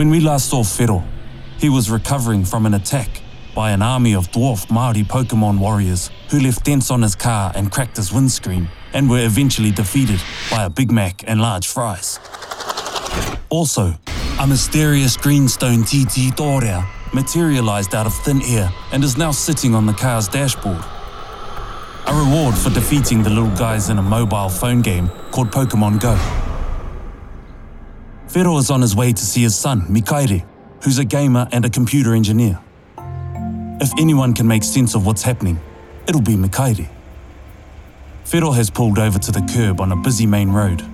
When we last saw Whero, he was recovering from an attack by an army of dwarf Māori Pukemon warriors who left dents on his car and cracked his windscreen and were eventually defeated by a Big Mac and large fries. Also, a mysterious greenstone tititourea materialized out of thin air and is now sitting on the car's dashboard. A reward for defeating the little guys in a mobile phone game called Pokemon Go. Whero is on his way to see his son, Mikaere, who's a gamer and a computer engineer. If anyone can make sense of what's happening, it'll be Mikaere. Whero has pulled over to the curb on a busy main road.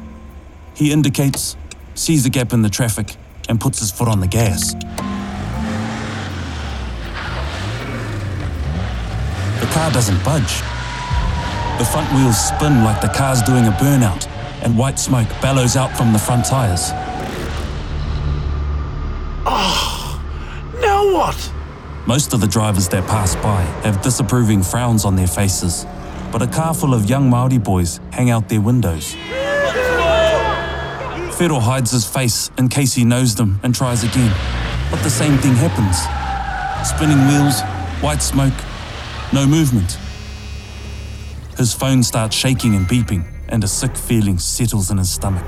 He indicates, sees a gap in the traffic, and puts his foot on the gas. The car doesn't budge. The front wheels spin like the car's doing a burnout, and white smoke bellows out from the front tires. Now what? Most of the drivers that pass by have disapproving frowns on their faces, but a car full of young Maori boys hang out their windows. Whero hides his face in case he knows them and tries again, but the same thing happens. Spinning wheels, white smoke, no movement. His phone starts shaking and beeping, and a sick feeling settles in his stomach.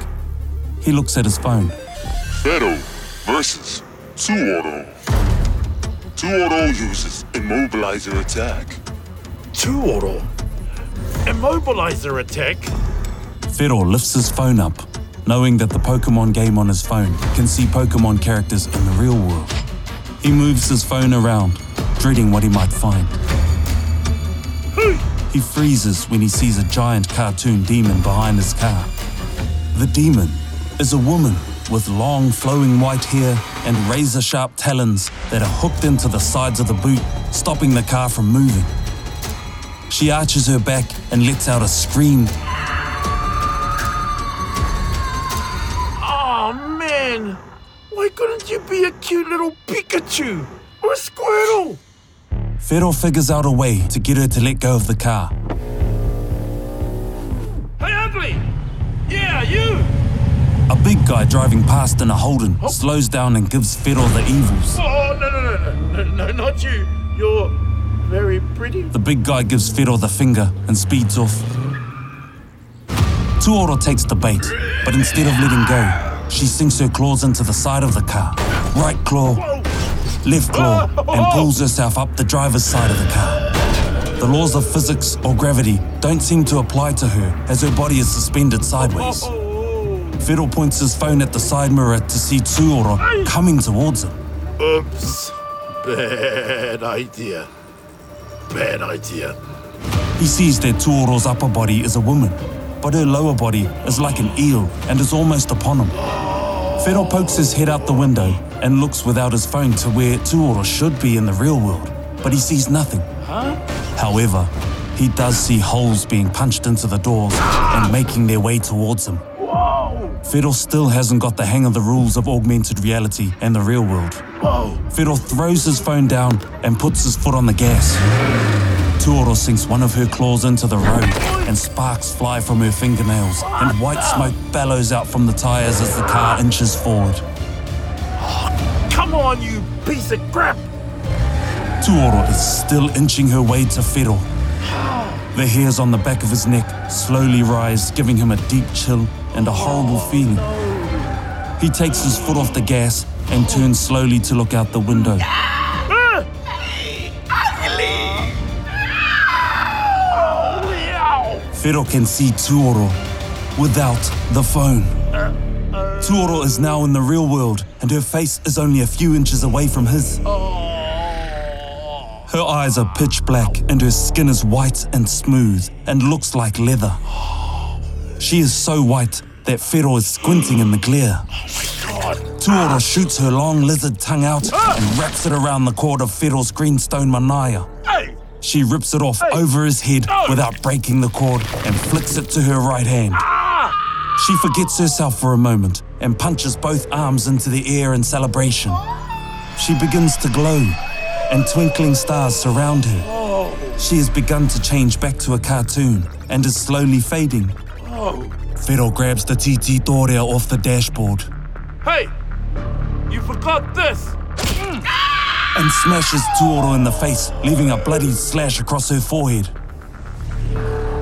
He looks at his phone. Whero versus 2 Auto. 2 Auto uses Immobilizer attack. Two auto. Immobilizer attack? Whero lifts his phone up, knowing that the Pokemon game on his phone can see Pokemon characters in the real world. He moves his phone around, dreading what he might find. He freezes when he sees a giant cartoon demon behind his car. The demon is a woman with long flowing white hair and razor sharp talons that are hooked into the sides of the boot, stopping the car from moving. She arches her back and lets out a scream Oh man! Why couldn't you be a cute little Pikachu? Or a Squirtle? Whero figures out a way to get her to let go of the car. Hey, Ugly! Yeah, you! A big guy driving past in a Holden oh. slows down and gives Whero the evils. Oh, no, no, no, no, no, no, not you. You're very pretty. The big guy gives Whero the finger and speeds off. Tuoro takes the bait, but instead of letting go, she sinks her claws into the side of the car. Right claw, left claw, and oh. pulls herself up the driver's side of the car. The laws of physics or gravity don't seem to apply to her as her body is suspended sideways. Oh, Fiddle points his phone at the side mirror to see Tuoro coming towards him. Oops. Bad idea. Bad idea. He sees that Tuoro's upper body is a woman, but her lower body is like an eel and is almost upon him. Fiddle pokes his head out the window and looks without his phone to where Tuoro should be in the real world, but he sees nothing. However, he does see holes being punched into the doors and making their way towards him. Fiddle still hasn't got the hang of the rules of augmented reality and the real world. Fiddle throws his phone down and puts his foot on the gas. Tuoro sinks one of her claws into the road, and sparks fly from her fingernails, and white smoke bellows out from the tires as the car inches forward. Oh, come on, you piece of crap! Tuoro is still inching her way to Fiddle. The hairs on the back of his neck slowly rise, giving him a deep chill and a horrible feeling. He takes his foot off the gas and turns slowly to look out the window. Whero can see Tuoro without the phone. Tuoro is now in the real world, and her face is only a few inches away from his. Her eyes are pitch black, and her skin is white and smooth and looks like leather. She is so white that Whero is squinting in the glare. Tuoro shoots her long lizard tongue out and wraps it around the cord of Whero's greenstone manaia. She rips it off over his head without breaking the cord and flicks it to her right hand. She forgets herself for a moment and punches both arms into the air in celebration. She begins to glow, and twinkling stars surround her. She has begun to change back to a cartoon and is slowly fading. Whero grabs the tititourea off the dashboard. Hey! You forgot this. and smashes Tuoro in the face, leaving a bloody slash across her forehead.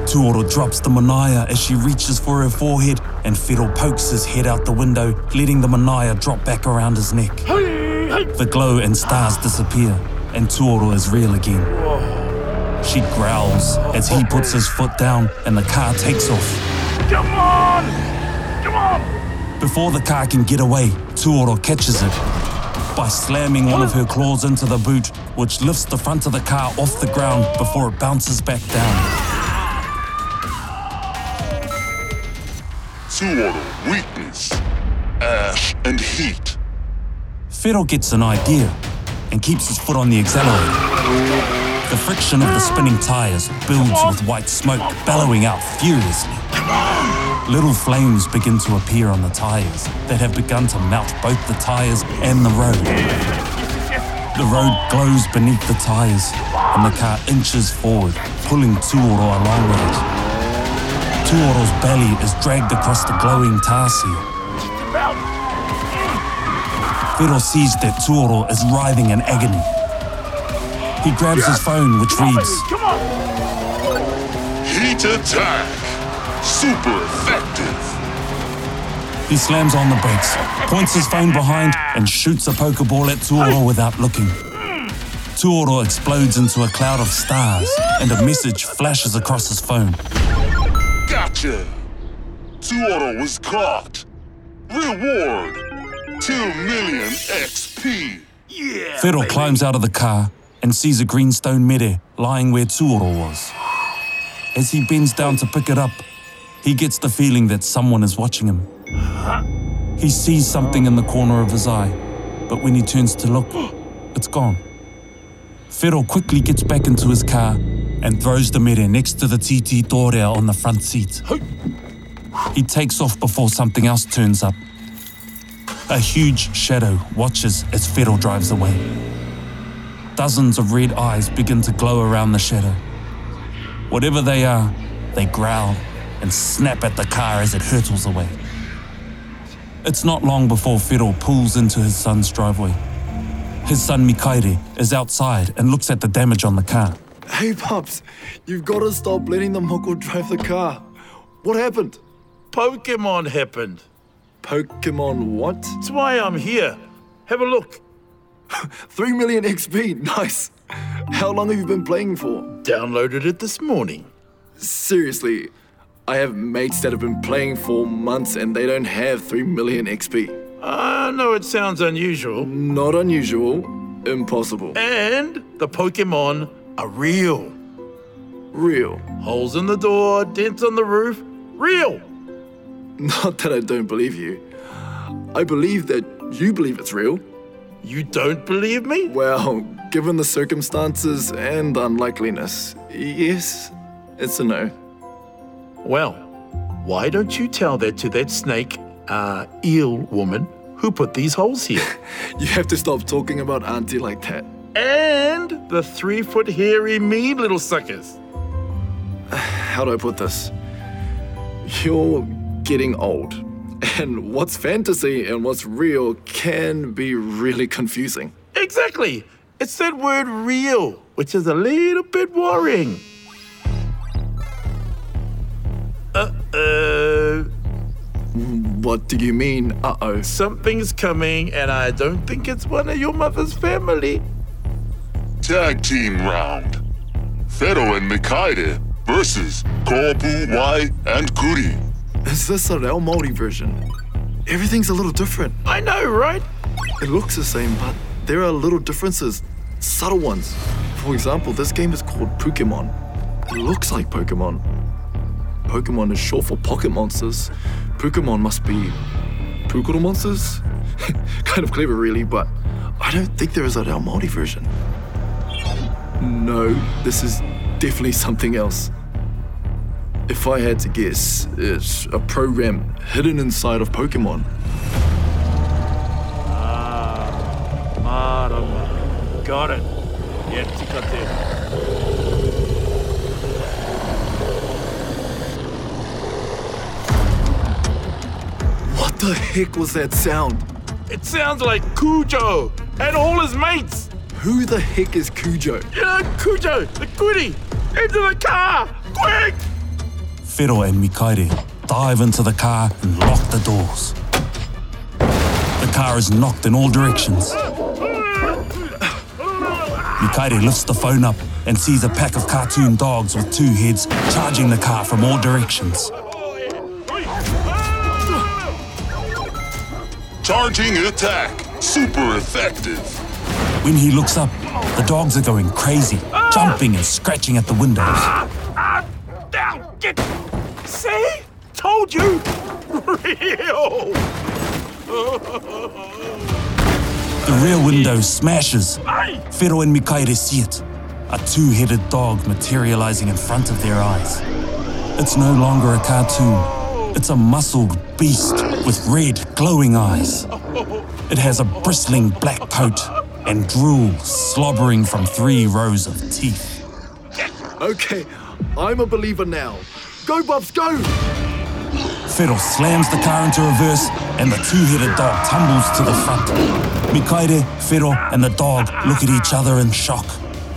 Tuoro drops the manaia as she reaches for her forehead, and Whero pokes his head out the window, letting the manaia drop back around his neck. The glow and stars disappear, and Tuoro is real again. She growls as he puts his foot down and the car takes off. Come on! Come on! Before the car can get away, Tuoro catches it by slamming one of her claws into the boot, which lifts the front of the car off the ground before it bounces back down. Tuoro, weakness, ash, and heat. Whero gets an idea and keeps his foot on the accelerator. The friction of the spinning tires builds with white smoke bellowing out furiously. Little flames begin to appear on the tires that have begun to melt both the tires and the road. The road glows beneath the tires, and the car inches forward, pulling Tuoro along with it. Tuoro's belly is dragged across the glowing tar seal. Whero sees that Tuoro is writhing in agony. He grabs his phone, which reads, Come on! Heat attack. Super effective. He slams on the brakes, points his phone behind, and shoots a Pokeball at Tuoro without looking. Tuoro explodes into a cloud of stars, and a message flashes across his phone. Gotcha. Tuoro was caught. Reward. 2 million XP. Yeah! Whero climbs out of the car and sees a greenstone mere lying where Tuoro was. As he bends down to pick it up, he gets the feeling that someone is watching him. He sees something in the corner of his eye, but when he turns to look, it's gone. Whero quickly gets back into his car and throws the mere next to the tititourea on the front seat. He takes off before something else turns up. A huge shadow watches as Whero drives away. Dozens of red eyes begin to glow around the shadow. Whatever they are, they growl and snap at the car as it hurtles away. It's not long before Whero pulls into his son's driveway. His son Mikaere is outside and looks at the damage on the car. Hey, Pups, you've got to stop letting the Moko drive the car. What happened? Pokemon happened. Pokemon what? That's why I'm here. Have a look. 3 million XP, nice. How long have you been playing for? Downloaded it this morning. Seriously, I have mates that have been playing for months and they don't have 3 million XP. I uh, know it sounds unusual. Not unusual, impossible. And the Pokemon are real. Real. Holes in the door, dents on the roof, real. Not that I don't believe you. I believe that you believe it's real. You don't believe me? Well, given the circumstances and unlikeliness, yes, it's a no. Well, why don't you tell that to that snake, uh, eel woman who put these holes here? You have to stop talking about Auntie like that. and the three foot hairy me little suckers. How do I put this? You're getting old. And what's fantasy and what's real can be really confusing. Exactly. It's that word real, which is a little bit worrying. Uh oh. What do you mean, uh oh? Something's coming, and I don't think it's one of your mother's family. Tag team round. Whero and Mikaere versus Korbu, Y, and Kuri. Is this a Real Māori version? Everything's a little different. I know, right? It looks the same, but there are little differences, subtle ones. For example, this game is called Pukemon. It looks like Pokemon. Pokemon is short for pocket monsters. Pokemon must be Pokemon monsters? kind of clever, really, but I don't think there is a Real Māori version. No, this is definitely something else. If I had to guess, it's a program hidden inside of Pokemon. Ah, Marama. Got it. What the heck was that sound? It sounds like Cujo and all his mates. Who the heck is Cujo? Yeah, Cujo, the goody. Into the car, quick! Whero and Mikaere dive into the car and lock the doors. The car is knocked in all directions. Mikaere lifts the phone up and sees a pack of cartoon dogs with two heads charging the car from all directions. Charging attack. Super effective. When he looks up, the dogs are going crazy, jumping and scratching at the windows. Get. See? Told you. Real. The rear window smashes. Whero and Mikaere see it. A two-headed dog materializing in front of their eyes. It's no longer a cartoon. It's a muscled beast with red, glowing eyes. It has a bristling black coat and drool slobbering from three rows of teeth. Okay, I'm a believer now. Go, Bubs, go! Whero slams the car into reverse and the two-headed dog tumbles to the front. Mikaere, Whero and the dog look at each other in shock.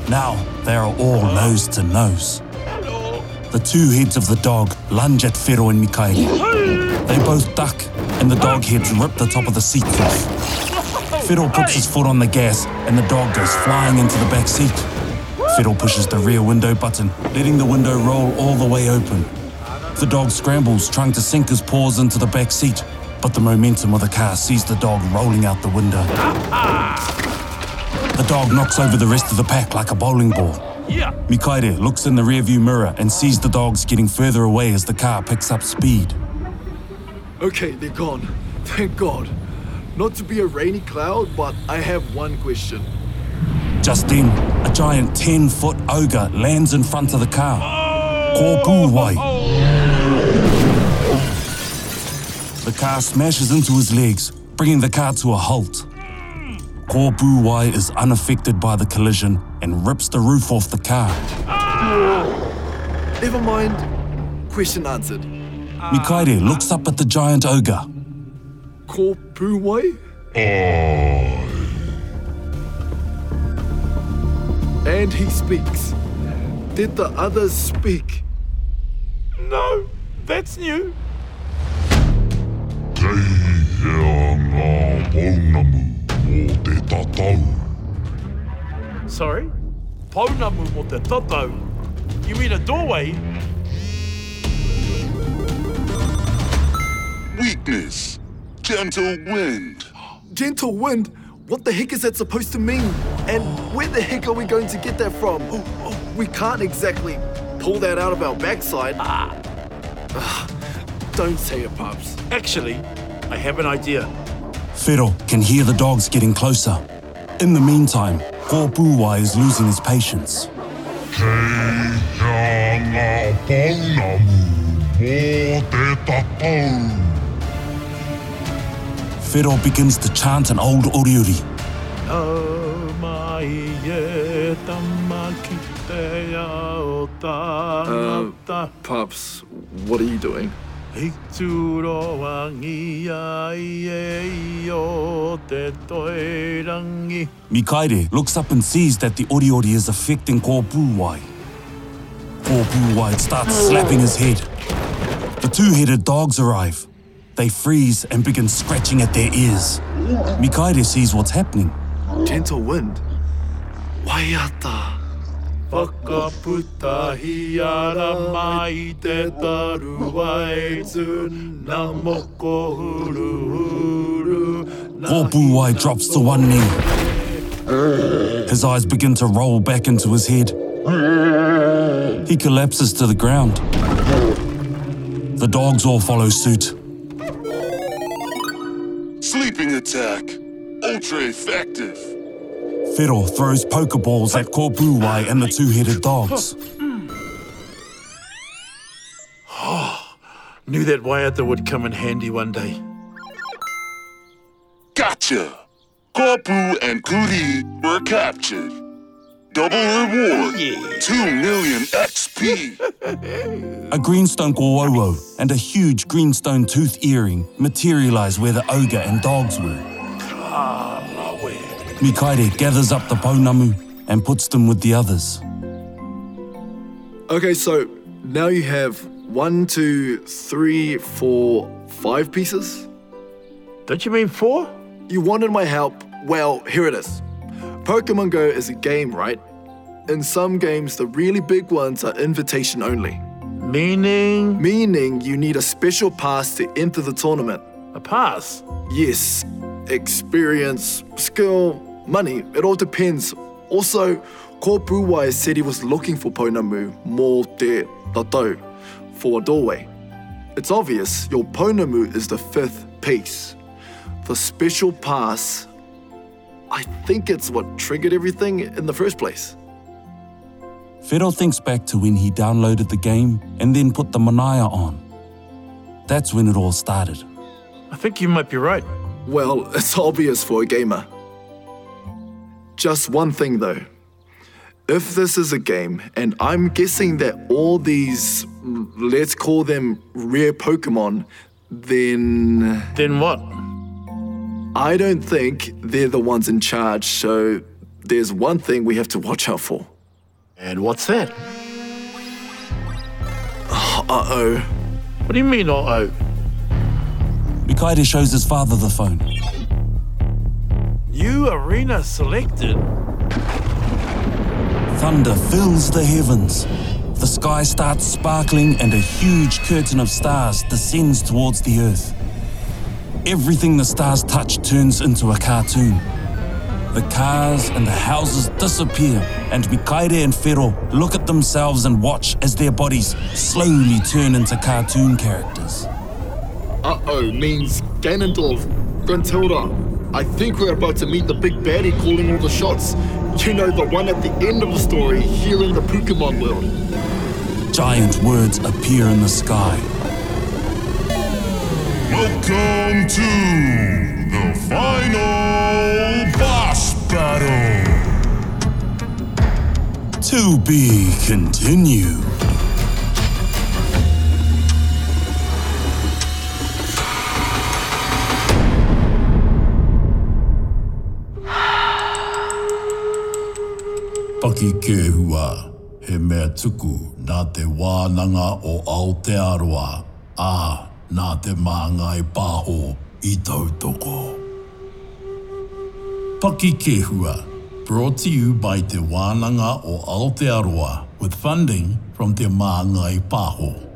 Now they are all nose to nose. The two heads of the dog lunge at Whero and Mikaere. They both duck and the dog heads rip the top of the seat off. Whero puts his foot on the gas and the dog goes flying into the back seat. Whero pushes the rear window button, letting the window roll all the way open. The dog scrambles, trying to sink his paws into the back seat, but the momentum of the car sees the dog rolling out the window. The dog knocks over the rest of the pack like a bowling ball. Mikaere looks in the rearview mirror and sees the dogs getting further away as the car picks up speed. Okay, they're gone. Thank God. Not to be a rainy cloud, but I have one question. Just then, giant 10 foot ogre lands in front of the car. Kōpūwai. The car smashes into his legs, bringing the car to a halt. Kōpūwai is unaffected by the collision and rips the roof off the car. Never mind. Question answered. Mikaere looks up at the giant ogre. Kōpūwai? Oh. And he speaks. Did the others speak? No, that's new. Kei hea ngā pounamu o te tatau. Sorry? Pounamu mo te tatau. You mean a doorway? Weakness. Gentle wind. Gentle wind? What the heck is that supposed to mean? And where the heck are we going to get that from? We can't exactly pull that out of our backside. Ah. Don't say it, Pups. Actually, I have an idea. Whero can hear the dogs getting closer. In the meantime, Kōpūwai is losing his patience. Kei hea ngā pounamu o te tatau. Whero begins to chant an old oriori. Uh, Tāngata. Pups, what are you doing? Mikaere looks up and sees that the oriori is affecting Kōpūwai. Kōpūwai starts slapping his head. The two-headed dogs arrive. They freeze and begin scratching at their ears. Mikaere sees what's happening. Gentle wind? Waiata. Whakaputahi ara mai te taru waitu Nā moko huru huru nā Kōpūwai drops to one knee. His eyes begin to roll back into his head. He collapses to the ground. The dogs all follow suit. Sleeping attack. Ultra effective. Whero throws pokeballs at Kōpūwai and the two-headed dogs. Knew that waiata would come in handy one day. Gotcha. Korpu and Kuri were captured. Double reward. Yeah. 2 million XP. A greenstone Korwowo and a huge greenstone tooth earring materialize where the ogre and dogs were. Mikaere gathers up the pounamu and puts them with the others. Okay, so now you have one, two, three, four, five pieces. Don't you mean four? You wanted my help? Well, here it is. Pokemon Go is a game, right? In some games, the really big ones are invitation only, Meaning meaning you need a special pass to enter the tournament. a pass. Yes, experience, skill, money, it all depends. Also, Kōpūwai said he was looking for Pounamu mō te tatau for a doorway. It's obvious your Pounamu is the fifth piece. The special pass, I think it's what triggered everything in the first place. Whero thinks back to when he downloaded the game and then put the Manaia on. That's when it all started. I think you might be right. Well, it's obvious for a gamer. Just one thing though. If this is a game, and I'm guessing that all these, let's call them rare Pokemon, then Then what? I don't think they're the ones in charge, so there's one thing we have to watch out for. And what's that? Uh oh. What do you mean, uh oh? Mikaere shows his father the phone. New arena selected. Thunder fills the heavens. The sky starts sparkling and a huge curtain of stars descends towards the earth. Everything the stars touch turns into a cartoon. The cars and the houses disappear, and Mikaere and Whero look at themselves and watch as their bodies slowly turn into cartoon characters. Uh oh means Ganondorf, Gruntilda. I think we're about to meet the big baddie calling all the shots. You know, the one at the end of the story here in the Pokemon world. Giant words appear in the sky. Welcome to the final boss battle. To be continued. Paki ke hua, he mea tuku nā te wānanga o Aotearoa, ā nā te māngai pāho i tautoko. Paki ke hua, brought to you by te wānanga o Aotearoa with funding from te māngai pāho.